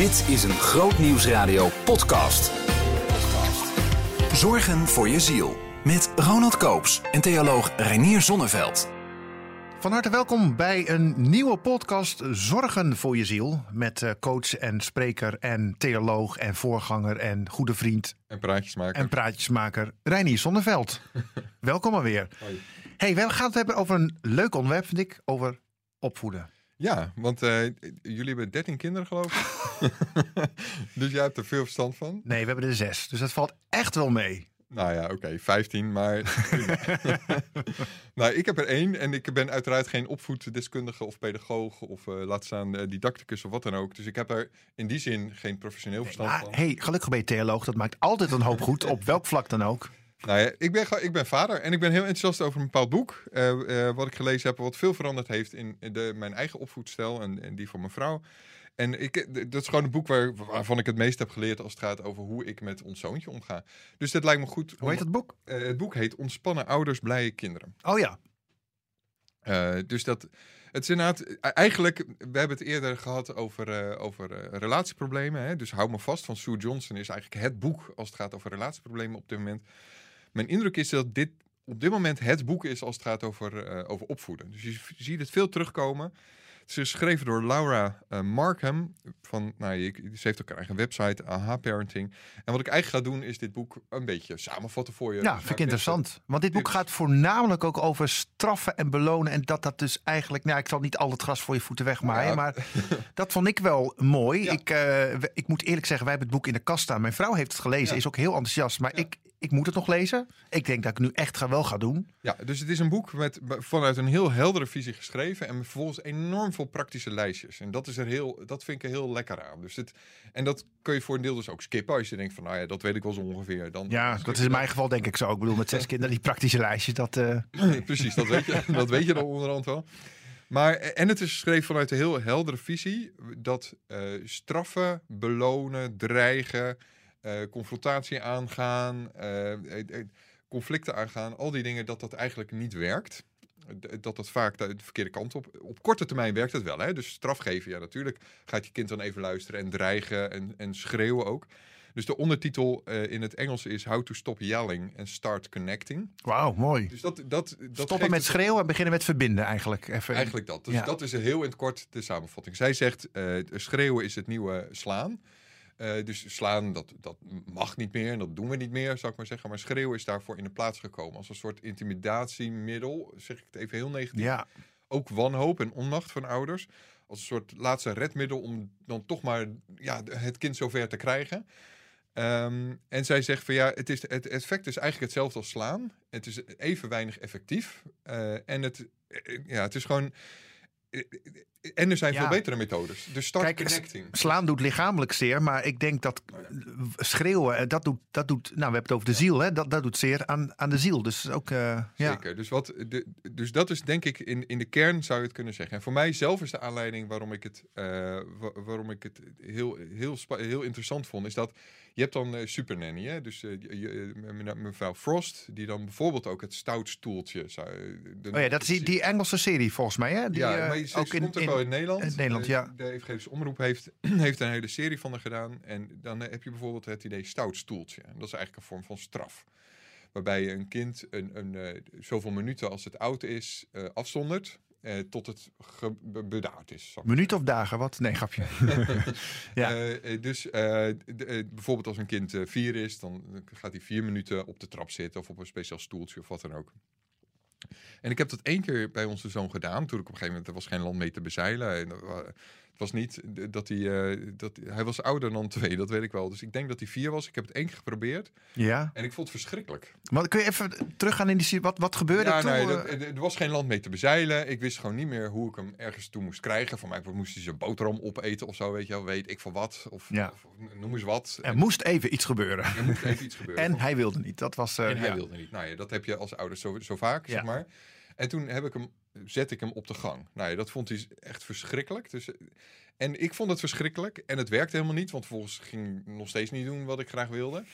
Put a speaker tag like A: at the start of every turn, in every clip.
A: Dit is een Groot Nieuwsradio podcast. Zorgen voor je ziel. Met Ronald Koops en theoloog Reinier Zonneveld.
B: Van harte welkom bij een nieuwe podcast Zorgen voor je ziel. Met eh, coach en spreker en theoloog en voorganger en goede vriend
C: En praatjesmaker.
B: en praatjesmaker Reinier Zonneveld. welkom alweer.
C: Hoi.
B: Hey, we gaan het hebben over een leuk onderwerp, vind ik, over opvoeden.
C: Ja, want eh, jullie hebben 13 kinderen geloof ik. dus jij hebt er veel verstand van.
B: Nee, we hebben er zes, dus dat valt echt wel mee.
C: Nou ja, oké, 15, maar... nou, ik heb er één en ik ben uiteraard geen opvoeddeskundige of pedagoog of uh, laat staan uh, didacticus of wat dan ook. Dus ik heb er in die zin geen professioneel verstand
B: Maar
C: van.
B: hey, gelukkig ben je theoloog, dat maakt altijd een hoop goed, op welk vlak dan ook.
C: Nou ja, ik ben, ik ben vader en ik ben heel enthousiast over een bepaald boek. eh, eh, wat ik gelezen heb, wat veel veranderd heeft in de, mijn eigen opvoedstijl en, en die van mijn vrouw. En ik, eh, dat is gewoon een boek waar, waarvan ik het meest heb geleerd als het gaat over hoe ik met ons zoontje omga. Dus dat lijkt me goed.
B: Hoe heet het boek?
C: Het boek heet Ontspannen ouders, blije kinderen.
B: Oh ja,
C: dus dat, het is inderdaad, e- eigenlijk, we hebben het eerder gehad over, over relatieproblemen. Hè? Dus hou me vast van Sue Johnson is eigenlijk het boek als het gaat over relatieproblemen op dit moment. Mijn indruk is dat dit op dit moment het boek is als het gaat over, eh, over opvoeden. Dus je, ziet het veel terugkomen. Het is geschreven door Laura eh, Markham. Van, nou, je, ze heeft ook een eigen website, AHA Parenting. En wat ik eigenlijk ga doen, is dit boek een beetje samenvatten voor je.
B: ja
C: Dus
B: vind ik interessant. Want dit boek
C: dit-
B: gaat voornamelijk ook over straffen en belonen. En dat dat dus eigenlijk, nou ik zal niet al het gras voor je voeten wegmaaien.
C: Ja.
B: Maar dat vond ik wel mooi.
C: Ja.
B: Ik, eh, ik moet eerlijk zeggen, wij hebben het boek in de kast staan. Mijn vrouw heeft het gelezen,
C: Ja.
B: is ook heel enthousiast. Maar ik, ik moet het nog lezen. Ik denk dat ik nu echt ga, wel ga doen.
C: Ja, dus het is een boek met, vanuit een heel heldere visie geschreven en vervolgens enorm veel praktische lijstjes. En dat, is er heel, dat vind ik er heel lekker aan. Dus het, en dat kun je voor een deel dus ook skippen als je denkt van, nou ja, dat weet ik wel zo ongeveer. Dan,
B: Ja, dat is in mijn geval denk ik zo. Ik bedoel, met zes kinderen, die praktische lijstjes, dat... eh,
C: Precies, dat weet, je, dat weet je dan onderhand wel. Maar, en het is geschreven vanuit een heel heldere visie dat eh, straffen, belonen, dreigen, eh, confrontatie aangaan, eh, eh, conflicten aangaan, al die dingen, dat dat eigenlijk niet werkt. Dat dat vaak de, de verkeerde kant op. Op korte termijn werkt het wel. Hè? Dus straf geven, ja, natuurlijk gaat je kind dan even luisteren en dreigen en, en schreeuwen ook. Dus de ondertitel in het Engels is How to Stop Yelling and Start Connecting.
B: Wauw, mooi.
C: Dus dat, dat, dat
B: Stoppen met
C: het-
B: schreeuwen en beginnen met verbinden eigenlijk. Even.
C: Eigenlijk dat. Dus
B: Ja.
C: dat is heel in het kort de samenvatting. Zij zegt, schreeuwen is het nieuwe slaan. Eh, dus slaan, dat, dat mag niet meer en dat doen we niet meer, zou ik maar zeggen. Maar schreeuwen is daarvoor in de plaats gekomen. Als een soort intimidatiemiddel, zeg ik het even heel negatief.
B: Ja,
C: Ook wanhoop en onmacht van ouders. Als een soort laatste redmiddel om dan toch maar ja, het kind zover te krijgen. Ehm, en zij zegt van ja, het, is, het effect is eigenlijk hetzelfde als slaan. Het is even weinig effectief. Eh, en het, eh, ja, het is gewoon. En er zijn
B: Ja.
C: veel betere methodes. Dus start
B: Kijk,
C: connecting.
B: slaan doet lichamelijk zeer, maar ik denk dat schreeuwen, eh, dat doet, dat doet nou we hebben het over de ziel, hè? Dat, dat doet zeer aan, aan de ziel. Dus ook, eh, ja.
C: Zeker. Dus, wat, de, dus dat is denk ik in, in de kern zou je het kunnen zeggen. En voor mij zelf is de aanleiding waarom ik het, eh, wa- waarom ik het heel, heel, heel interessant vond, is dat je hebt dan eh Super Nanny, hè? dus eh, je- je- me- mevrouw Frost, die dan bijvoorbeeld ook het stoutstoeltje zou. de-
B: Oh ja, dat is die, die Engelse serie volgens mij, hè? Die,
C: ja,
B: eh,
C: maar je,
B: ook
C: wel in Nederland.
B: in Nederland,
C: Eh,
B: ja.
C: De Evangelische Omroep heeft, heeft een hele serie van er gedaan. En dan eh, heb je bijvoorbeeld het idee stoutstoeltje. En dat is eigenlijk een vorm van straf. Waarbij je een kind een, een, eh, zoveel minuten als het oud is eh, afzondert. Eh, tot het bedaard is.
B: Minuut of dagen, wat? Nee, grapje. Ja.
C: Eh, eh, dus bijvoorbeeld als een kind vier is, dan gaat hij vier minuten op de trap zitten of op een speciaal stoeltje of wat dan ook. En ik heb dat één keer bij onze zoon gedaan. Toen ik op een gegeven moment, er was geen land mee te bezeilen. En, was niet dat hij, eh, dat, hij was ouder dan twee, dat weet ik wel. Dus ik denk dat hij vier was. Ik heb het één keer geprobeerd
B: Ja.
C: en ik vond het verschrikkelijk.
B: Maar kun je even teruggaan in die? Wat, wat gebeurde
C: Ja,
B: er toen?
C: nee, dat,
B: Eh,
C: er was geen land mee te bezeilen. Ik wist gewoon niet meer hoe ik hem ergens toe moest krijgen. Van mij moest hij zijn boterham opeten of zo, weet je wel. Weet ik van wat. Of,
B: Ja.
C: of noem eens wat.
B: er moest even iets gebeuren.
C: er moest even iets gebeuren.
B: En hij wilde niet. Dat was. eh,
C: En hij
B: ja.
C: wilde niet. Nou ja, dat heb je als ouders zo, zo vaak, zeg maar. En toen heb ik hem, zet ik hem op de gang. Nou dat vond hij echt verschrikkelijk. Dus, eh, en ik vond het verschrikkelijk. En het werkte helemaal niet, want vervolgens ging ik nog steeds niet doen wat ik graag wilde.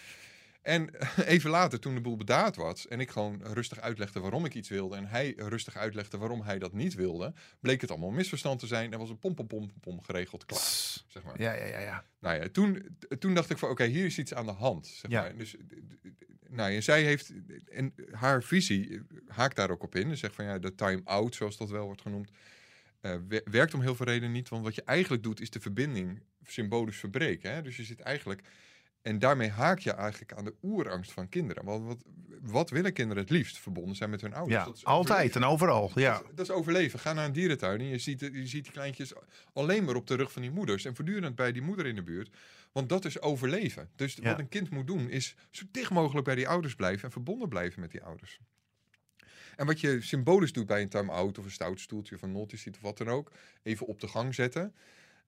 C: En even later, toen de boel bedaard was en ik gewoon rustig uitlegde waarom ik iets wilde en hij rustig uitlegde waarom hij dat niet wilde, bleek het allemaal misverstand te zijn en was een pom pom pom pom geregeld klaar. Zeg maar.
B: Ja, ja, ja, ja.
C: Nou ja, toen, toen dacht ik van oké, hier is iets aan de hand. Zeg
B: Ja.
C: maar. Dus, nou ja, zij heeft, en haar visie haakt daar ook op in. Ze zegt van ja, de time-out, zoals dat wel wordt genoemd, eh, wer- werkt om heel veel redenen niet. Want wat je eigenlijk doet, is de verbinding symbolisch verbreken. Hè? Dus je zit eigenlijk, en daarmee haak je eigenlijk aan de oerangst van kinderen. Want wat, wat willen kinderen het liefst? Verbonden zijn met hun ouders.
B: ja
C: Dat is
B: altijd en overal. Ja.
C: dat, dat is overleven. Ga naar een dierentuin en je ziet, je ziet die kleintjes alleen maar op de rug van die moeders. En voortdurend bij die moeder in de buurt. Want dat is overleven. Dus
B: Ja.
C: wat een kind moet doen is zo dicht mogelijk bij die ouders blijven. En verbonden blijven met die ouders. En wat je symbolisch doet bij een time-out of een stout stoeltje of een of wat dan ook. Even op de gang zetten.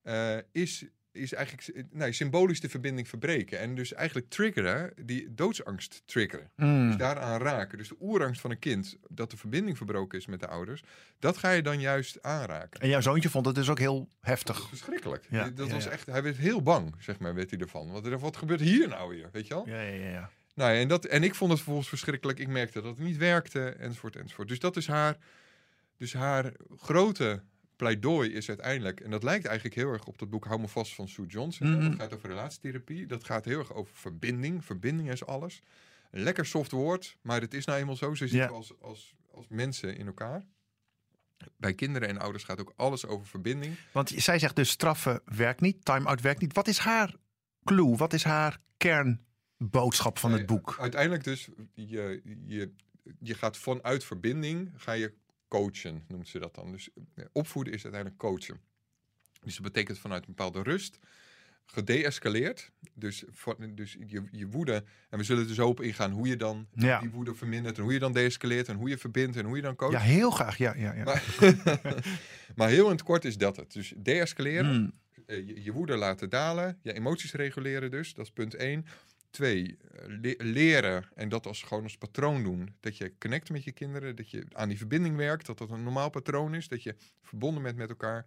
C: eh, is, is eigenlijk nee, symbolisch de verbinding verbreken. En dus eigenlijk triggeren, die doodsangst triggeren.
B: Mm.
C: Dus daaraan raken. Dus de oerangst van een kind, dat de verbinding verbroken is met de ouders, dat ga je dan juist aanraken.
B: En jouw zoontje vond het dus ook heel heftig.
C: verschrikkelijk.
B: Ja,
C: dat
B: ja,
C: was
B: ja.
C: echt, hij werd heel bang, zeg maar, werd hij ervan. Want er- wat gebeurt hier nou weer, weet je wel?
B: Ja, ja, ja.
C: Nou en, dat, en ik vond het vervolgens verschrikkelijk. Ik merkte dat het niet werkte, enzovoort, enzovoort. Dus dat is haar, dus haar grote pleidooi is uiteindelijk, en dat lijkt eigenlijk heel erg op dat boek Hou me vast van Sue Johnson.
B: Mhm.
C: Dat gaat over relatietherapie. Dat gaat heel erg over verbinding. Verbinding is alles. Een lekker soft woord, maar het is nou eenmaal zo. Zo zitten we als, als, als mensen in elkaar. Bij kinderen en ouders gaat ook alles over verbinding.
B: Want zij zegt dus straffen werkt niet, time-out werkt niet. Wat is haar clue? Wat is haar kernboodschap van het
C: Nee,
B: boek?
C: Uiteindelijk dus, je, je, je gaat vanuit verbinding, ga je coachen, noemt ze dat dan. Dus eh, opvoeden is uiteindelijk coachen. Dus dat betekent vanuit een bepaalde rust, gedeescaleerd. Dus, dus je, je woede, en we zullen er zo op ingaan hoe je dan
B: Ja.
C: die woede vermindert en hoe je dan deescaleert en hoe je verbindt en hoe je dan coacht.
B: Ja, heel graag. Ja, ja, ja.
C: Maar, maar heel in het kort is dat het. Dus deescaleren,
B: Mm.
C: eh, je, je woede laten dalen, je emoties reguleren dus, dat is punt 1. Twee, eh, le- leren en dat als gewoon als patroon doen. Dat je connect met je kinderen, dat je aan die verbinding werkt, dat dat een normaal patroon is, dat je verbonden bent met elkaar.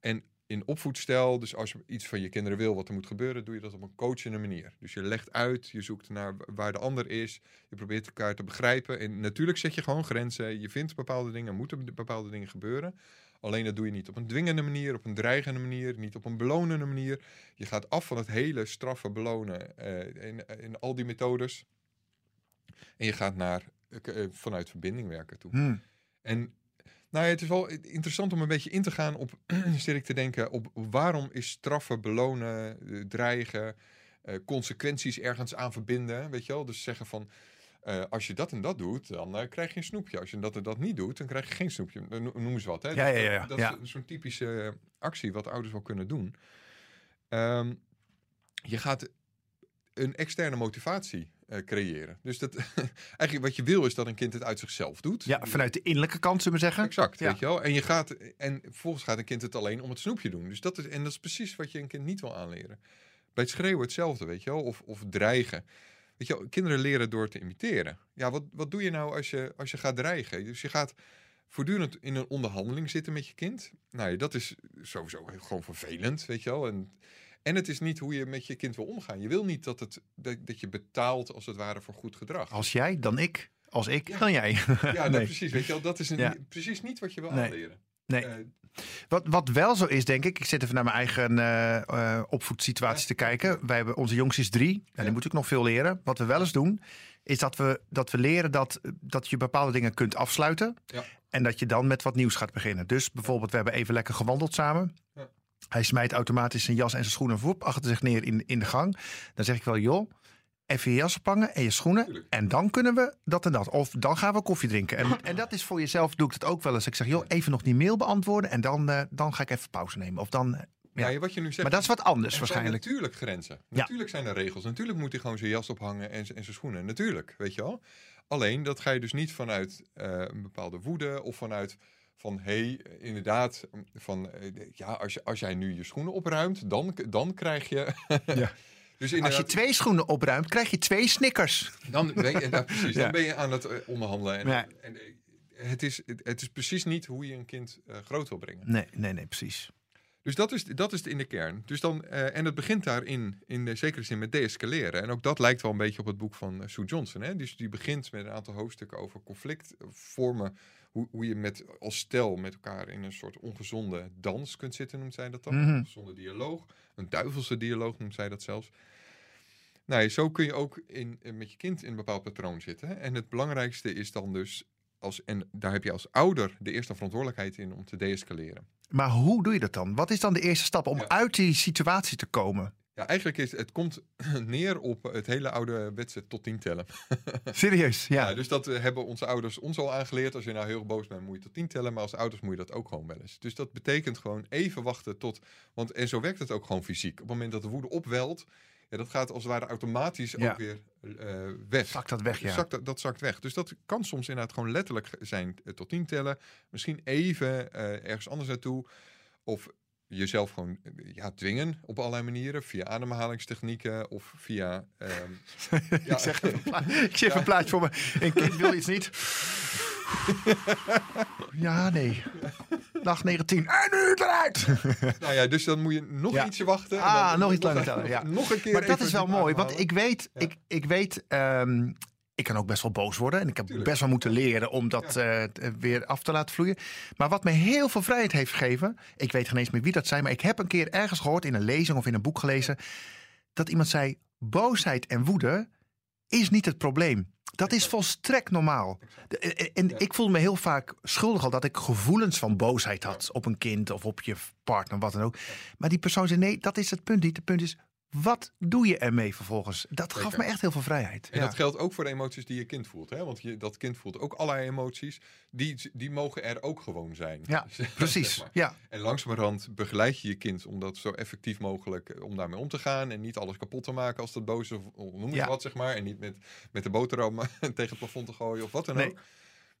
C: En in opvoedstijl, dus als je iets van je kinderen wil wat er moet gebeuren, doe je dat op een coachende manier. Dus je legt uit, je zoekt naar wa- waar de ander is, je probeert elkaar te begrijpen. En natuurlijk zet je gewoon grenzen, je vindt bepaalde dingen, moeten bepaalde dingen gebeuren. Alleen dat doe je niet op een dwingende manier, op een dreigende manier, niet op een belonende manier. Je gaat af van het hele straffen, belonen eh, in, in al die methodes. En je gaat naar, eh, eh, vanuit verbinding werken toe.
B: Mm.
C: En nou ja, het is wel interessant om een beetje in te gaan op, zit ik te denken, op waarom is straffen, belonen, eh, dreigen, eh, consequenties ergens aan verbinden. Weet je wel? Dus zeggen van, eh, als je dat en dat doet, dan eh, krijg je een snoepje. Als je dat en dat niet doet, dan krijg je geen snoepje. Dan no- noemen ze wat. Hè?
B: Ja, ja, ja,
C: Dat, is zo'n typische eh, actie wat ouders wel kunnen doen. Ehm, je gaat een externe motivatie eh, creëren. Dus dat, eigenlijk wat je wil is dat een kind het uit zichzelf doet.
B: Ja, vanuit de innerlijke kant, zullen we zeggen.
C: Exact,
B: Ja.
C: weet je wel. En, je gaat, en vervolgens gaat een kind het alleen om het snoepje doen. Dus dat is, en dat is precies wat je een kind niet wil aanleren. Bij het schreeuwen hetzelfde, weet je wel. Of, of dreigen. Weet je kinderen leren door te imiteren. Ja, wat, wat doe je nou als je, als je gaat dreigen? Dus je gaat voortdurend in een onderhandeling zitten met je kind. Nou ja, dat is sowieso gewoon vervelend, weet je wel. En, en het is niet hoe je met je kind wil omgaan. Je wil niet dat, het, dat, dat je betaalt, als het ware, voor goed gedrag.
B: Als jij, dan ik. Als ik,
C: Ja.
B: dan jij.
C: Ja, dat
B: nee.
C: precies. Weet je wel, dat is een,
B: Ja.
C: precies niet wat je wil
B: Nee.
C: aanleren.
B: Nee.
C: Eh,
B: Wat, wat wel zo is, denk ik, ik zit even naar mijn eigen eh, opvoedsituatie
C: Ja.
B: te kijken. Wij hebben, onze jongste is drie en
C: Ja.
B: die moet ik nog veel leren. Wat we wel eens doen, is dat we, dat we leren dat, dat je bepaalde dingen kunt afsluiten.
C: Ja.
B: En dat je dan met wat nieuws gaat beginnen. Dus bijvoorbeeld, we hebben even lekker gewandeld samen.
C: Ja.
B: Hij smijt automatisch zijn jas en zijn schoenen woep, achter zich neer in, in de gang. Dan zeg ik wel, joh, even je jas ophangen en je schoenen.
C: Tuurlijk.
B: En dan kunnen we dat en dat. Of dan gaan we koffie drinken. En, en dat is voor jezelf, doe ik het ook wel eens. Ik zeg, joh, even nog die mail beantwoorden. En dan, eh, dan ga ik even pauze nemen. Of dan, Ja.
C: Ja. ja, wat je nu zegt.
B: maar dat is wat anders
C: er zijn
B: waarschijnlijk.
C: natuurlijk grenzen.
B: Ja.
C: Natuurlijk zijn er regels. Natuurlijk moet hij gewoon zijn jas ophangen en, en zijn schoenen. Natuurlijk, weet je wel. Alleen dat ga je dus niet vanuit eh, een bepaalde woede of vanuit van hé, hey, inderdaad, van eh, ja, als, je, als jij nu je schoenen opruimt, dan, dan krijg je.
B: Ja.
C: dus
B: Als je twee schoenen opruimt, krijg je twee snickers.
C: dan, ben je, precies,
B: Ja.
C: dan ben je aan het eh, onderhandelen. En,
B: Ja.
C: en, eh, het, is, het, het is precies niet hoe je een kind eh, groot wil brengen.
B: Nee, nee, nee, precies.
C: Dus dat is, dat is in de kern. Dus dan, en het begint daarin, in de zekere zin, met deescaleren. En ook dat lijkt wel een beetje op het boek van Sue Johnson. Hè? Dus die begint met een aantal hoofdstukken over conflictvormen. Hoe, hoe je met, als stel met elkaar in een soort ongezonde dans kunt zitten, noemt zij dat dan. Een ongezonde dialoog. Een duivelse dialoog noemt zij dat zelfs. Nou, ja, zo kun je ook in, eh, met je kind in een bepaald patroon zitten. En het belangrijkste is dan dus, als, en daar heb je als ouder de eerste verantwoordelijkheid in om te deescaleren.
B: Maar hoe doe je dat dan? Wat is dan de eerste stap om
C: Ja.
B: uit die situatie te komen?
C: Ja, eigenlijk is het komt neer op het hele ouderwetse tot tien tellen.
B: Serieus, ja.
C: Ja, dus dat eh, hebben onze ouders ons al aangeleerd. Als je nou heel boos bent, moet je tot tien tellen. Maar als ouders moet je dat ook gewoon wel eens. Dus dat betekent gewoon even wachten tot... Want, en zo werkt het ook gewoon fysiek. Op het moment dat de woede opwelt... Ja, dat gaat als het ware automatisch
B: Ja.
C: ook weer eh, weg.
B: Zakt dat weg, ja.
C: Zakt, dat, dat zakt weg. Dus dat kan soms inderdaad gewoon letterlijk zijn eh, tot tien tellen. Misschien even ergens anders naartoe. Of jezelf gewoon ja, dwingen op allerlei manieren. Via ademhalingstechnieken of via... ehm,
B: ik, zeg een ik even een plaatje voor me. Een kind wil iets niet. Ja, nee. Dag 19. En nu eruit!
C: Nou ja, dus dan moet je nog
B: Ja.
C: ietsje wachten. en
B: Ah, nog iets langer
C: nog,
B: tellen, ja.
C: Nog een keer
B: Maar dat is wel mooi, want ik weet,
C: Ja.
B: ik, ik weet, ehm, ik kan ook best wel boos worden. En ik heb
C: Tuurlijk.
B: best wel moeten leren om dat eh, t- weer af te laten vloeien. Maar wat me heel veel vrijheid heeft gegeven, ik weet geen eens meer wie dat zei, maar ik heb een keer ergens gehoord in een lezing of in een boek gelezen, dat iemand zei, boosheid en woede is niet het probleem. Dat is volstrekt normaal. De- En, ik voelde me heel vaak schuldig al dat ik gevoelens van boosheid had op een kind of op je partner, wat dan ook. Maar die persoon zei: nee, dat is het punt niet. Het punt is, wat doe je ermee vervolgens? Dat gaf me echt heel veel vrijheid.
C: En
B: Ja.
C: dat geldt ook voor de emoties die je kind voelt. Hè? Want je, dat kind voelt ook allerlei emoties. Die, die mogen er ook gewoon zijn.
B: Ja,
C: Zeg
B: Precies.
C: maar.
B: Ja,
C: En langzamerhand begeleid je je kind om dat zo effectief mogelijk eh, om daarmee om te gaan. En niet alles kapot te maken als dat boos is of noem
B: Ja.
C: wat, zeg maar. En niet met, met de boterham tegen het plafond te gooien of wat dan
B: Nee.
C: ook.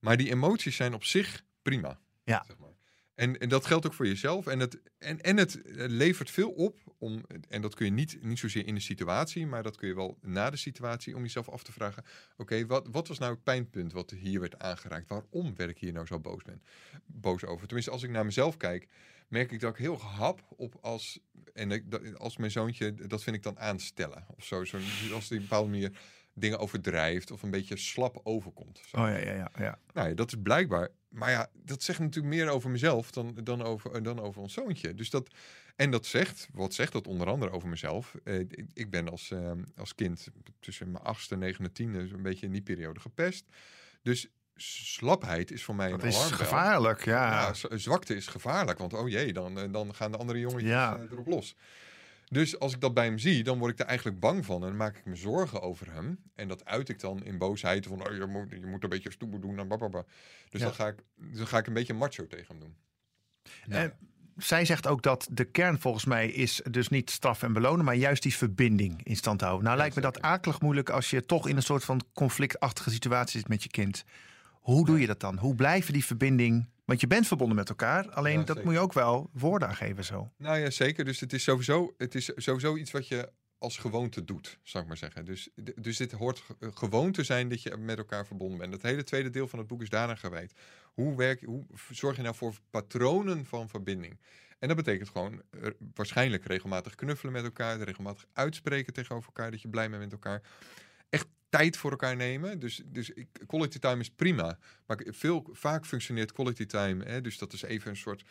C: Maar die emoties zijn op zich prima.
B: Ja.
C: Zeg maar. En, en dat geldt ook voor jezelf. En het, en, en het eh, levert veel op om, en dat kun je niet, niet zozeer in de situatie, maar dat kun je wel na de situatie, om jezelf af te vragen: oké, wat, wat was nou het pijnpunt wat hier werd aangeraakt? Waarom werd ik hier nou zo boos, ben, boos over? Tenminste, als ik naar mezelf kijk, merk ik dat ik heel gehap op als, en ik, als mijn zoontje, dat vind ik dan aanstellen of zo. zo als die op een bepaalde manier dingen overdrijft of een beetje slap overkomt. Zo.
B: oh ja, ja, ja. ja.
C: Nou ja, dat is blijkbaar. Maar ja, dat zegt natuurlijk meer over mezelf dan, dan, over, dan over ons zoontje. Dus dat, en dat zegt, wat zegt dat onder andere over mezelf? Eh, ik, ik ben als, eh, als kind tussen mijn achtste, negende, tiende een beetje in die periode gepest. Dus slapheid is voor mij
B: Dat
C: een
B: is gevaarlijk, ja.
C: Zwakte is gevaarlijk, want oh jee, dan, eh, dan gaan de andere jongetjes
B: Ja.
C: eh, erop los. Dus als ik dat bij hem zie, dan word ik er eigenlijk bang van en dan maak ik me zorgen over hem. En dat uit ik dan in boosheid van, oh, je, moet, je moet een beetje stoer doen en blablabla. Dus
B: Ja.
C: dan, ga ik, dan ga ik een beetje macho tegen hem doen.
B: En zij zegt ook dat de kern volgens mij is dus niet straf en belonen, maar juist die verbinding in stand houden. Nou lijkt me dat akelig moeilijk als je toch in een soort van conflictachtige situatie zit met je kind. Hoe doe je dat dan? Hoe blijven die verbinding? Want je bent verbonden met elkaar, alleen
C: Ja,
B: dat
C: zeker.
B: moet je ook wel woorden aan geven zo.
C: Nou ja, zeker. Dus het is sowieso, het is sowieso iets wat je als gewoonte doet, zou ik maar zeggen. Dus, dus dit hoort ge- gewoon te zijn dat je met elkaar verbonden bent. Het hele tweede deel van het boek is daarna gewijd. Hoe, werk, hoe zorg je nou voor patronen van verbinding? En dat betekent gewoon eh, waarschijnlijk regelmatig knuffelen met elkaar, regelmatig uitspreken tegenover elkaar dat je blij bent met elkaar. Tijd voor elkaar nemen. Dus, dus quality time is prima. Maar veel, vaak functioneert quality time. Hè, dus dat is even een soort.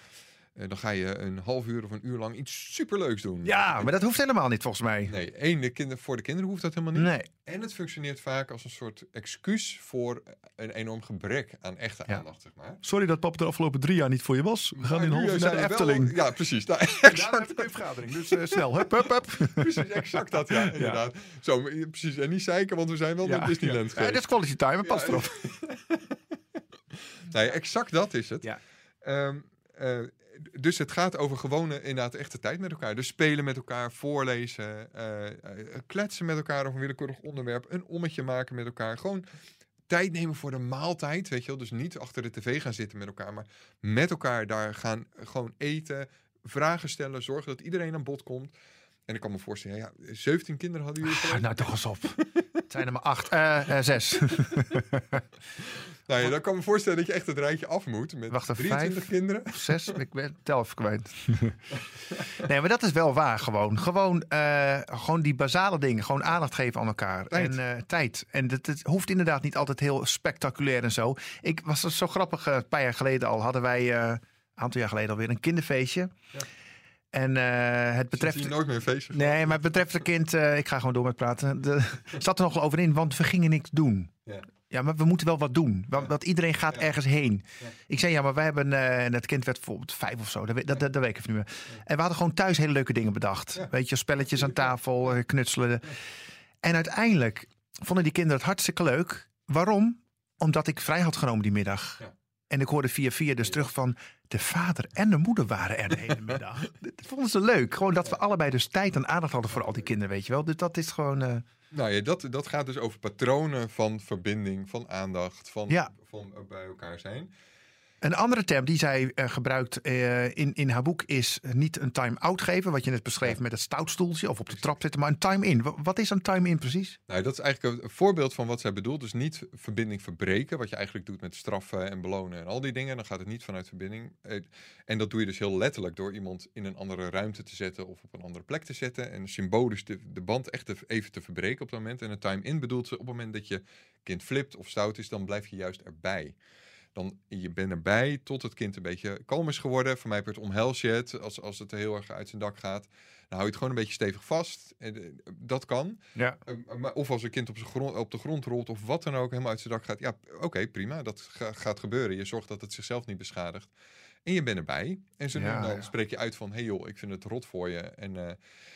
C: Dan ga je een half uur of een uur lang iets superleuks doen.
B: Ja, maar dat hoeft helemaal niet volgens mij.
C: Nee, één, de kinder, voor de kinderen hoeft dat helemaal niet.
B: Nee.
C: En het functioneert vaak als een soort excuus voor een enorm gebrek aan echte
B: Ja.
C: aandacht, zeg maar.
B: Sorry dat papa de afgelopen drie jaar niet voor je was. We gaan in een half uur naar de
C: wel-
B: Efteling.
C: Ja, precies. Nou,
B: Daarna
C: exact,
B: ik een vergadering, dus eh, snel. Hup, hup, hup.
C: precies, exact dat, ja, inderdaad. Zo, precies. En niet zeiken, want we zijn wel naar Disneyland
B: Ja, dit is quality time,
C: Ja,
B: erop.
C: Nee, exact dat is het.
B: Ja.
C: Ehm, eh, dus het gaat over gewone, inderdaad, echte tijd met elkaar. Dus spelen met elkaar, voorlezen, eh, eh, kletsen met elkaar over een willekeurig onderwerp, een ommetje maken met elkaar. Gewoon tijd nemen voor de maaltijd, weet je wel. Dus niet achter de tv gaan zitten met elkaar, maar met elkaar daar gaan gewoon eten, vragen stellen, zorgen dat iedereen aan bod komt. En ik kan me voorstellen, ja, 17 kinderen hadden jullie
B: Ah, nou, toch eens op. Het zijn er maar acht. Eh, eh, zes.
C: Nou ja, dan kan ik me voorstellen dat je echt het rijtje af moet met
B: Wacht, er
C: 23
B: vijf?
C: kinderen.
B: Zes, ik ben tel even kwijt. nee, maar dat is wel waar gewoon. Gewoon, eh, gewoon die basale dingen. Gewoon aandacht geven aan elkaar.
C: Tijd.
B: En tijd. En het, het hoeft inderdaad niet altijd heel spectaculair en zo. Ik was zo grappig, een paar jaar geleden al hadden wij, een aantal jaar geleden alweer, een kinderfeestje.
C: Ja.
B: En eh, het
C: Betreft nooit meer feestjes.
B: Nee, maar het betreft het kind, eh, ik ga gewoon door met praten. De, zat er nog wel over in, want we gingen niks doen.
C: Ja.
B: Ja, maar we moeten wel wat doen. Want,
C: Ja.
B: want iedereen gaat
C: Ja.
B: ergens heen. Ik zei, ja, maar wij hebben... eh, en het kind werd bijvoorbeeld vijf of zo. Dat, weet- dat, dat, dat weet ik even niet meer. En we hadden gewoon thuis hele leuke dingen bedacht. Weet je, spelletjes aan tafel, knutselen. En uiteindelijk vonden die kinderen het hartstikke leuk. Waarom? Omdat ik vrij had genomen die middag. En ik hoorde via via dus terug van... de vader en de moeder waren er de hele middag. Dat vonden ze leuk. Gewoon dat we allebei dus tijd en aandacht hadden voor al die kinderen, weet je wel. Dus dat is gewoon... eh,
C: Nou ja, dat, dat gaat dus over patronen van verbinding, van aandacht, van,
B: Ja.
C: van bij elkaar zijn.
B: Een andere term die zij eh, gebruikt eh, in, in haar boek is niet een time-out geven, wat je net beschreef met het stoutstoeltje of op de trap zitten, maar een time-in. Wa- Wat is een time-in precies?
C: Nou, dat is eigenlijk een- voorbeeld van wat zij bedoelt. Dus niet verbinding verbreken, wat je eigenlijk doet met straffen en belonen en al die dingen. Dan gaat het niet vanuit verbinding. En dat doe je dus heel letterlijk door iemand in een andere ruimte te zetten of op een andere plek te zetten. En symbolisch de, de band echt te- even te verbreken op dat moment. En een time-in bedoelt ze op het moment dat je kind flipt of stout is, dan blijf je juist erbij. Dan je bent erbij tot het kind een beetje kalm is geworden. Voor mij wordt omhels je het als, als het heel erg uit zijn dak gaat. Dan hou je het gewoon een beetje stevig vast. En, eh, Dat kan.
B: Ja.
C: Uh, maar of als een kind op, zijn grond, op de grond rolt of wat dan ook, helemaal uit zijn dak gaat. Ja, oké, prima. Dat ga- gaat gebeuren. Je zorgt dat het zichzelf niet beschadigt. En je bent erbij. En zo
B: Ja,
C: dan
B: ja.
C: spreek je uit van, hey joh, ik vind het rot voor je. En, eh,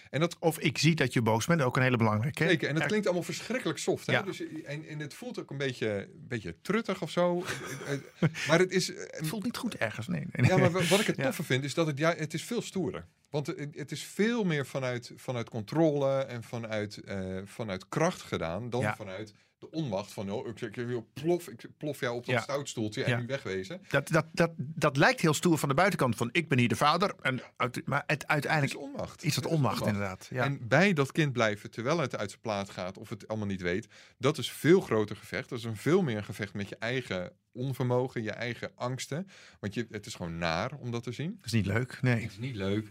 C: en dat
B: Of ik zie dat je boos bent, ook een hele belangrijke. hè?
C: Zeker, en dat klinkt allemaal verschrikkelijk soft. Hè?
B: Ja.
C: Dus, en, en het voelt ook een beetje, een beetje truttig of zo. Eh, eh, maar het is... eh,
B: Het voelt niet goed ergens, nee.
C: ja, maar wa- wat ik het toffe vind, is dat het, ja, het is veel stoerder. Want het, is veel meer vanuit, vanuit controle en vanuit, eh, vanuit kracht gedaan dan vanuit de onmacht van, oh, ik, ik, plof, ik plof jou op dat
B: Ja.
C: stoutstoeltje en
B: Ja.
C: nu wegwezen.
B: Dat, dat, dat, dat lijkt heel stoer van de buitenkant, van ik ben hier de vader. En uit, maar het,
C: Het is
B: uiteindelijk
C: onmacht.
B: is het
C: Het
B: onmacht, inderdaad. Ja.
C: En bij dat kind blijven terwijl het uit zijn plaat gaat of het allemaal niet weet, dat is veel groter gevecht. Dat is een veel meer een gevecht met je eigen onvermogen, je eigen angsten. Want je, het is gewoon naar om dat te zien.
B: dat is niet leuk, nee.
C: Het is niet leuk.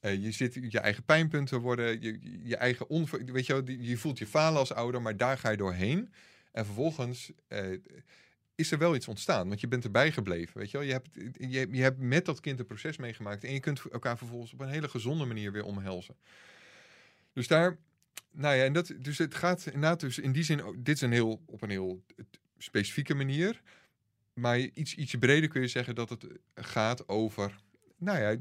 C: Eh, je zit je eigen pijnpunten worden, je, je eigen onver, weet je, je voelt je falen als ouder, maar daar ga je doorheen. En vervolgens eh, is er wel iets ontstaan, want je bent erbij gebleven, weet je wel. Je hebt, je, hebt met dat kind een proces meegemaakt en je kunt elkaar vervolgens op een hele gezonde manier weer omhelzen. Dus daar, nou ja, en dat, dus het gaat inderdaad, dus in die zin, ook- dit is een heel, op een heel eh, specifieke manier. Maar iets, ietsje breder kun je zeggen dat het gaat over, nou ja,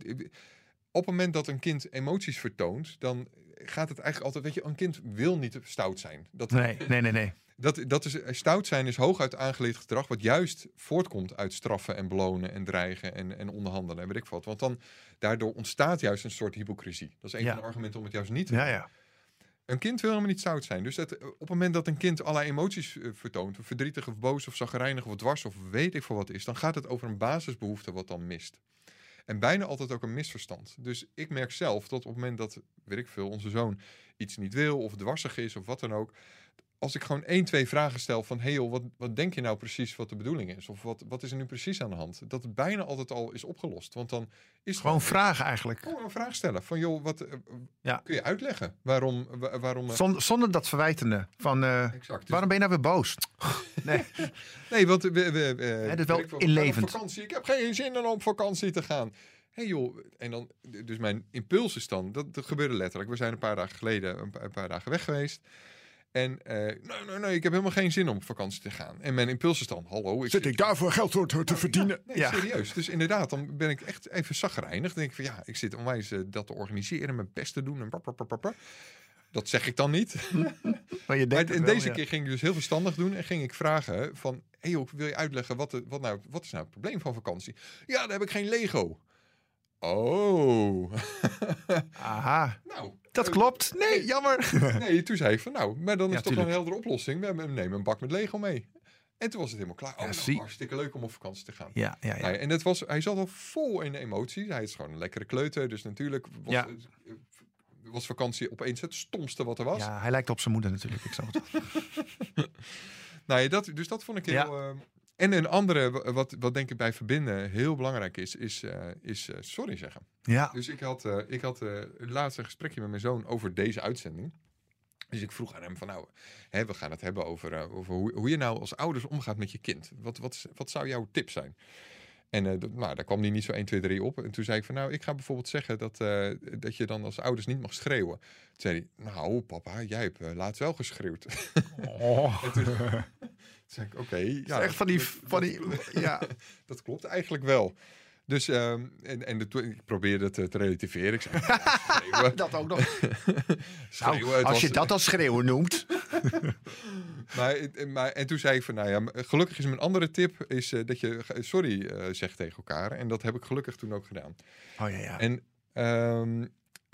C: op het moment dat een kind emoties vertoont, dan gaat het eigenlijk altijd, weet je, een kind wil niet stout zijn. Dat,
B: Nee, nee, nee, nee.
C: dat, dat is, stout zijn is hooguit aangeleerd gedrag, wat juist voortkomt uit straffen en belonen en dreigen en, en onderhandelen en weet ik wat. Want dan, daardoor ontstaat juist een soort hypocrisie. Dat is een
B: Ja.
C: van de argumenten om het juist niet te
B: Ja, ja.
C: een kind wil helemaal niet stout zijn. Dus dat, op het moment dat een kind allerlei emoties eh, vertoont, verdrietig of boos of zagrijnig of dwars of weet ik veel wat is, dan gaat het over een basisbehoefte wat dan mist. En bijna altijd ook een misverstand. Dus ik merk zelf dat op het moment dat, weet ik veel, onze zoon iets niet wil of dwarsig is of wat dan ook, als ik gewoon één, twee vragen stel van, hey joh, wat, wat denk je nou precies wat de bedoeling is? Of wat, wat is er nu precies aan de hand? Dat het bijna altijd al is opgelost. Want dan is
B: Gewoon vragen eigenlijk.
C: Gewoon een vraag stellen. Van joh, wat eh,
B: Ja.
C: kun je uitleggen? Waarom? wa- waarom eh,
B: Zonder, zonder dat verwijtende. Van, eh,
C: exact. Dus-
B: waarom ben je nou weer boos? Nee.
C: Nee, want we, we, we,
B: dat is wel
C: ik
B: inlevend.
C: vakantie. Ik heb geen zin om op vakantie te gaan. Hé hey joh, en dan, dus mijn impuls is dan, dat, dat gebeurde letterlijk. We zijn een paar dagen geleden, een paar, een paar dagen weg geweest. En eh, nee, nee, nee, ik heb helemaal geen zin om op vakantie te gaan. En mijn impuls is dan, hallo. Ik
B: Zit ik daarvoor geld voor te, te verdienen?
C: Nee,
B: Ja.
C: serieus. Dus inderdaad, dan ben ik echt even zagrijnig. Dan denk ik van ja, ik zit onwijs eh, dat te organiseren, mijn best te doen. En. Dat zeg ik dan niet.
B: Maar je
C: Maar
B: denkt
C: en
B: het wel,
C: deze
B: ja.
C: keer ging ik dus heel verstandig doen en ging ik vragen van, hey joh, wil je uitleggen wat, de, wat, nou, wat is nou het probleem van vakantie? Ja, dan heb ik geen Lego. Oh,
B: Aha,
C: nou.
B: dat
C: eh,
B: klopt. Nee, jammer.
C: Nee, toen zei ik van, nou, maar dan is
B: Ja,
C: toch wel een heldere oplossing. We nemen een bak met Lego mee. En toen was het helemaal klaar. Oh,
B: Ja,
C: nou,
B: zie.
C: hartstikke leuk om op vakantie te gaan.
B: Ja, ja, ja.
C: Nou en het was, hij zat al vol in de emoties. Hij is gewoon een lekkere kleuter, dus natuurlijk was,
B: Ja.
C: was vakantie opeens het stomste wat er was.
B: Ja, hij lijkt op zijn moeder natuurlijk. Ik snap het.
C: Nou ja, dat, dus dat vond ik heel...
B: Ja.
C: eh, en een andere, wa- wat, wat denk ik bij verbinden heel belangrijk is, is, eh, is eh, sorry zeggen.
B: Ja,
C: Dus ik had, eh, ik had eh, laatst een gesprekje met mijn zoon over deze uitzending. Dus ik vroeg aan hem van nou, hè, we gaan het hebben over, over hoe, hoe je nou als ouders omgaat met je kind. Wat, wat, wat zou jouw tip zijn? En nou, daar kwam hij niet zo 1, 2, 3 op. En toen zei ik van nou, ik ga bijvoorbeeld zeggen dat, dat je dan als ouders niet mag schreeuwen. Toen zei hij, nou papa, jij hebt laatst wel geschreeuwd.
B: oh.
C: En toen, zei ik, oké. ja,
B: echt van die,
C: dat-
B: van die, ja.
C: dat klopt eigenlijk wel. Dus, ehm, en, en de, ik probeerde het eh, te relativeren. Ik zei, schreeuwen,
B: dat ook nog.
C: schreeuwen,
B: Nou, als
C: was-
B: je dat als schreeuwen noemt.
C: Maar, eh, maar, en toen zei ik van, nou ja, gelukkig is mijn andere tip is eh, dat je sorry zegt tegen elkaar. En dat heb ik gelukkig toen ook gedaan.
B: Oh ja, ja.
C: En ehm,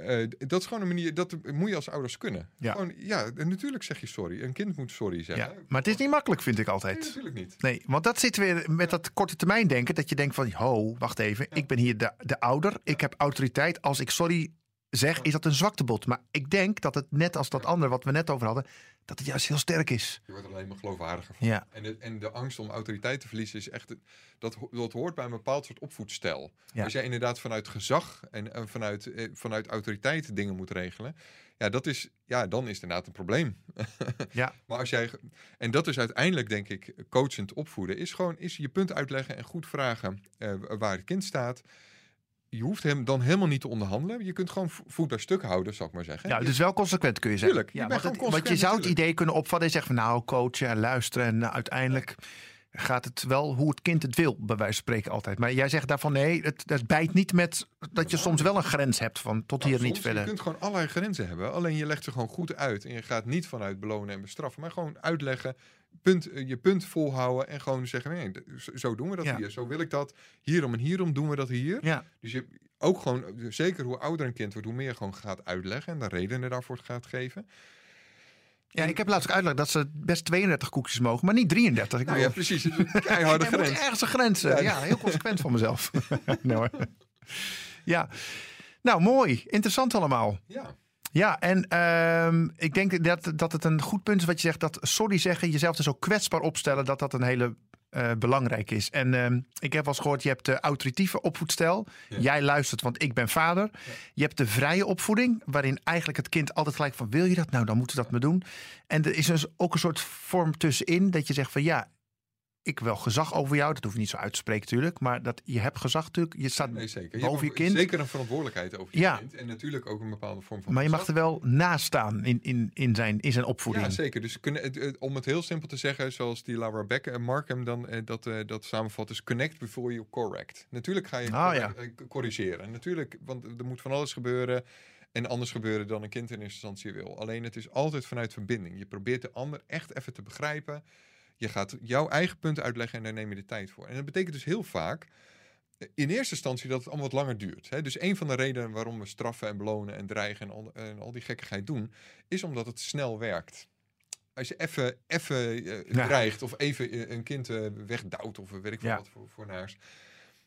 C: eh, dat is gewoon een manier, dat moet je als ouders kunnen.
B: Ja.
C: Gewoon, ja, natuurlijk zeg je sorry. Een kind moet sorry zeggen.
B: ja. Maar het is niet makkelijk, vind ik
C: Nee,
B: altijd.
C: natuurlijk niet.
B: Nee, want dat zit weer met dat korte termijn denken. Dat je denkt van, ho, wacht even. Ik ben hier de, de ouder. Ik heb autoriteit. Als ik sorry zeg, is dat een zwaktebod. Maar ik denk dat het net als dat andere wat we net over hadden... dat het juist heel sterk is.
C: Je wordt er alleen maar geloofwaardiger van.
B: Ja,
C: En de, en de angst om autoriteit te verliezen is echt. Dat, dat hoort bij een bepaald soort opvoedstijl.
B: Ja.
C: Als jij inderdaad vanuit gezag en, en vanuit, eh, vanuit autoriteit dingen moet regelen. Ja, dat is, ja, dan is het inderdaad een probleem.
B: ja.
C: Maar als jij. En dat is uiteindelijk, denk ik, coachend opvoeden. Is gewoon is je punt uitleggen en goed vragen eh, waar het kind staat. Je hoeft hem dan helemaal niet te onderhandelen. Je kunt gewoon vo- voet bij stuk houden, zou ik maar zeggen.
B: ja,
C: Je-
B: dus wel consequent kun je zeggen.
C: Tuurlijk, je
B: ja,
C: bent
B: want,
C: gewoon
B: het- want je zou het idee kunnen opvatten en zeggen van... nou, coachen en luisteren en nou, uiteindelijk... gaat het wel hoe het kind het wil, bij wijze van spreken altijd. Maar jij zegt daarvan nee, het, het bijt niet met dat je soms wel een grens hebt van tot hier niet verder.
C: Je kunt gewoon allerlei grenzen hebben. Alleen je legt ze gewoon goed uit. En je gaat niet vanuit belonen en bestraffen. Maar gewoon uitleggen. Punt, eh, je punt volhouden. En gewoon zeggen. Nee, zo- doen we dat
B: Ja.
C: hier. Zo wil ik dat. Hierom en hierom doen we dat hier.
B: Ja,
C: Dus je ook gewoon. Zeker hoe ouder een kind wordt. Hoe meer je gewoon gaat uitleggen. En de redenen daarvoor gaat geven.
B: ja, ik heb laatst ook uitgelegd dat ze best 32 koekjes mogen, maar niet 33. Ik
C: Nou ja, precies. Keiharde
B: moet
C: grens.
B: ergens een grens.
C: Ja.
B: Ja, heel consequent van mezelf. nee, hoor. Ja, nou mooi. Interessant allemaal.
C: Ja.
B: Ja, en ehm, ik denk dat, dat het een goed punt is wat je zegt. Dat sorry zeggen, jezelf er zo kwetsbaar opstellen, dat dat een hele eh belangrijk is. En ehm, ik heb wel eens gehoord, je hebt de autoritieve opvoedstijl.
C: Ja.
B: Jij luistert, want ik ben vader. Je hebt de vrije opvoeding, waarin eigenlijk het kind altijd gelijk van... wil je dat? Nou, dan moeten we dat maar doen. En er is dus ook een soort vorm tussenin dat je zegt van... ja, ik wel gezag over jou. Dat hoef je niet zo uit te spreken natuurlijk. Maar dat, je hebt gezag natuurlijk. Je staat
C: Nee, zeker.
B: boven je kind.
C: Zeker een verantwoordelijkheid over je
B: Ja.
C: kind. En natuurlijk ook een bepaalde vorm van
B: Maar je mag er wel naast staan in, in, in, zijn, in zijn opvoeding.
C: Ja, zeker. Dus kunnen, om het heel simpel te zeggen, zoals die Laura Beck en Markham dan eh, dat, eh, dat samenvat, is connect before you correct. Natuurlijk ga je
B: Ah,
C: correct- eh, corrigeren. Natuurlijk, want er moet van alles gebeuren en anders gebeuren dan een kind in eerste instantie wil. Alleen het is altijd vanuit verbinding. Je probeert de ander echt even te begrijpen. Je gaat jouw eigen punt uitleggen en daar neem je de tijd voor. En dat betekent dus heel vaak in eerste instantie dat het allemaal wat langer duurt. Hè? Dus een van de redenen waarom we straffen en belonen en dreigen en al, en al die gekkigheid doen, is omdat het snel werkt. Als je even, even eh,
B: Ja.
C: dreigt of even eh, een kind eh, wegdouwt of weet ik veel
B: Ja.
C: wat voor, voor naars.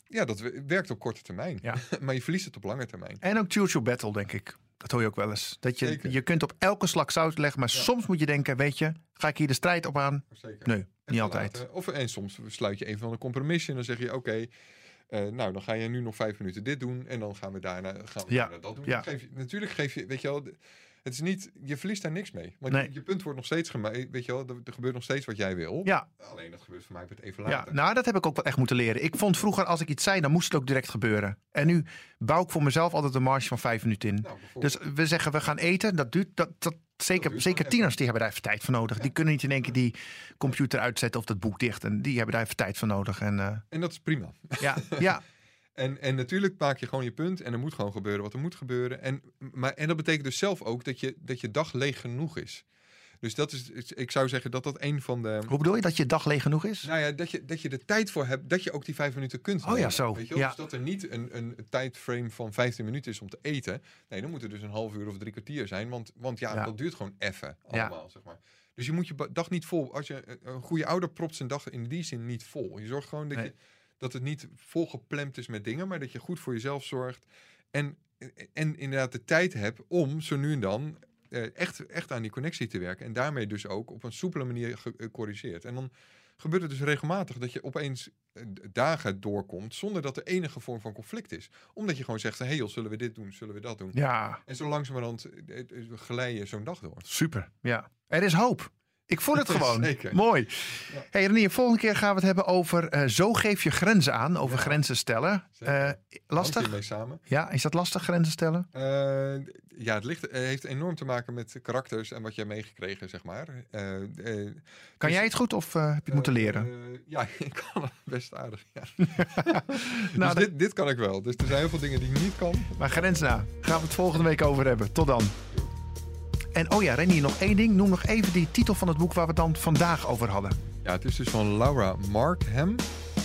C: Ja, dat we- werkt op korte termijn.
B: Ja.
C: maar je verliest het op lange termijn.
B: En ook choose your battle, denk ik. Dat hoor je ook wel eens. Dat je,
C: Zeker.
B: je kunt op elke slag zout leggen, maar
C: Ja.
B: soms moet je denken, weet je, ga ik hier de strijd op aan?
C: Zeker.
B: Nee,
C: En
B: niet altijd.
C: Of, en soms sluit je een van de compromissen en dan zeg je, oké, eh, nou dan ga je nu nog vijf minuten dit doen en dan gaan we daarna, gaan we
B: Ja,
C: daarna dat doen.
B: ja.
C: Geef je, natuurlijk geef je, weet je wel, het is niet, je verliest daar niks mee. Want
B: Nee.
C: je, je punt wordt nog steeds gemaakt, weet je wel, er, er gebeurt nog steeds wat jij wil.
B: Ja,
C: Alleen dat gebeurt voor mij met even
B: ja,
C: later.
B: nou dat heb ik ook wel echt moeten leren. Ik vond vroeger, als ik iets zei, dan moest het ook direct gebeuren. En nu bouw ik voor mezelf altijd een marge van vijf minuten in.
C: Nou.
B: Dus we zeggen, we gaan eten. Dat duurt, dat, dat, zeker, zeker tieners, die hebben daar even tijd voor nodig. Die kunnen niet in één keer die computer uitzetten of dat boek dicht. En die hebben daar even tijd voor nodig. En eh,
C: en dat is prima.
B: ja, ja,
C: En, en natuurlijk maak je gewoon je punt en er moet gewoon gebeuren wat er moet gebeuren. En, maar, en dat betekent dus zelf ook dat je, dat je dag leeg genoeg is. Dus dat is, ik zou zeggen dat dat een van de...
B: hoe bedoel je dat je dag leeg genoeg is?
C: Nou ja, dat je, dat je er tijd voor hebt, dat je ook die vijf minuten kunt
B: Oh ja, zo,
C: Weet je
B: ja.
C: Dus dat er niet een, een tijdframe van 15 minuten is om te eten. Nee, dan moet er dus een half uur of drie kwartier zijn. Want, want ja,
B: Ja.
C: dat duurt gewoon even
B: Ja.
C: allemaal, zeg maar. Dus je moet je dag niet vol... Als je een- een goede ouder propt zijn dag in die zin niet vol. Je zorgt gewoon dat,
B: Nee.
C: je, dat het niet volgeplemd is met dingen, maar dat je goed voor jezelf zorgt. En en inderdaad de tijd heb om zo nu en dan eh, echt, echt aan die connectie te werken. En daarmee dus ook op een soepele manier gecorrigeerd. En dan gebeurt het dus regelmatig dat je opeens eh, dagen doorkomt zonder dat er enige vorm van conflict is. Omdat je gewoon zegt, hé hey joh, zullen we dit doen, zullen we dat doen?
B: Ja.
C: En zo langzamerhand eh, glij je zo'n dag door.
B: Super, ja. Er is hoop. Ik voel het gewoon.
C: Zeker.
B: Mooi. Hey Renier, volgende keer gaan we het hebben over uh, zo geef je grenzen aan, over
C: Ja.
B: grenzen stellen. Uh, lastig?
C: Samen.
B: Ja, is dat lastig, grenzen stellen?
C: Eh, ja, het ligt, eh, heeft enorm te maken met karakters en wat jij meegekregen, zeg maar. Eh, eh,
B: Kan
C: dus-
B: jij het goed of heb je het moeten leren?
C: eh, ja, ik kan het best aardig. Ja.
B: Nou,
C: dus
B: dat-
C: dit, dit kan ik wel. Dus er zijn heel veel dingen die ik niet kan.
B: Maar grenzen na. Gaan we het volgende week over hebben. Tot dan. En oh ja, Renier, nog één ding. Noem nog even die titel van het boek waar we het dan vandaag over hadden.
C: Ja, het is dus van Laura Markham.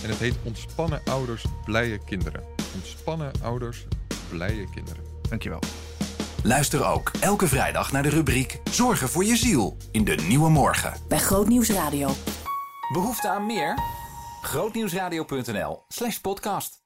C: En het heet Ontspannen ouders, blije kinderen. Ontspannen ouders, blije kinderen.
B: Dankjewel.
A: Luister ook elke vrijdag naar de rubriek Zorgen voor je ziel in de Nieuwe Morgen.
D: Bij Grootnieuws Radio.
E: Behoefte aan meer? Grootnieuwsradio.nl slash podcast.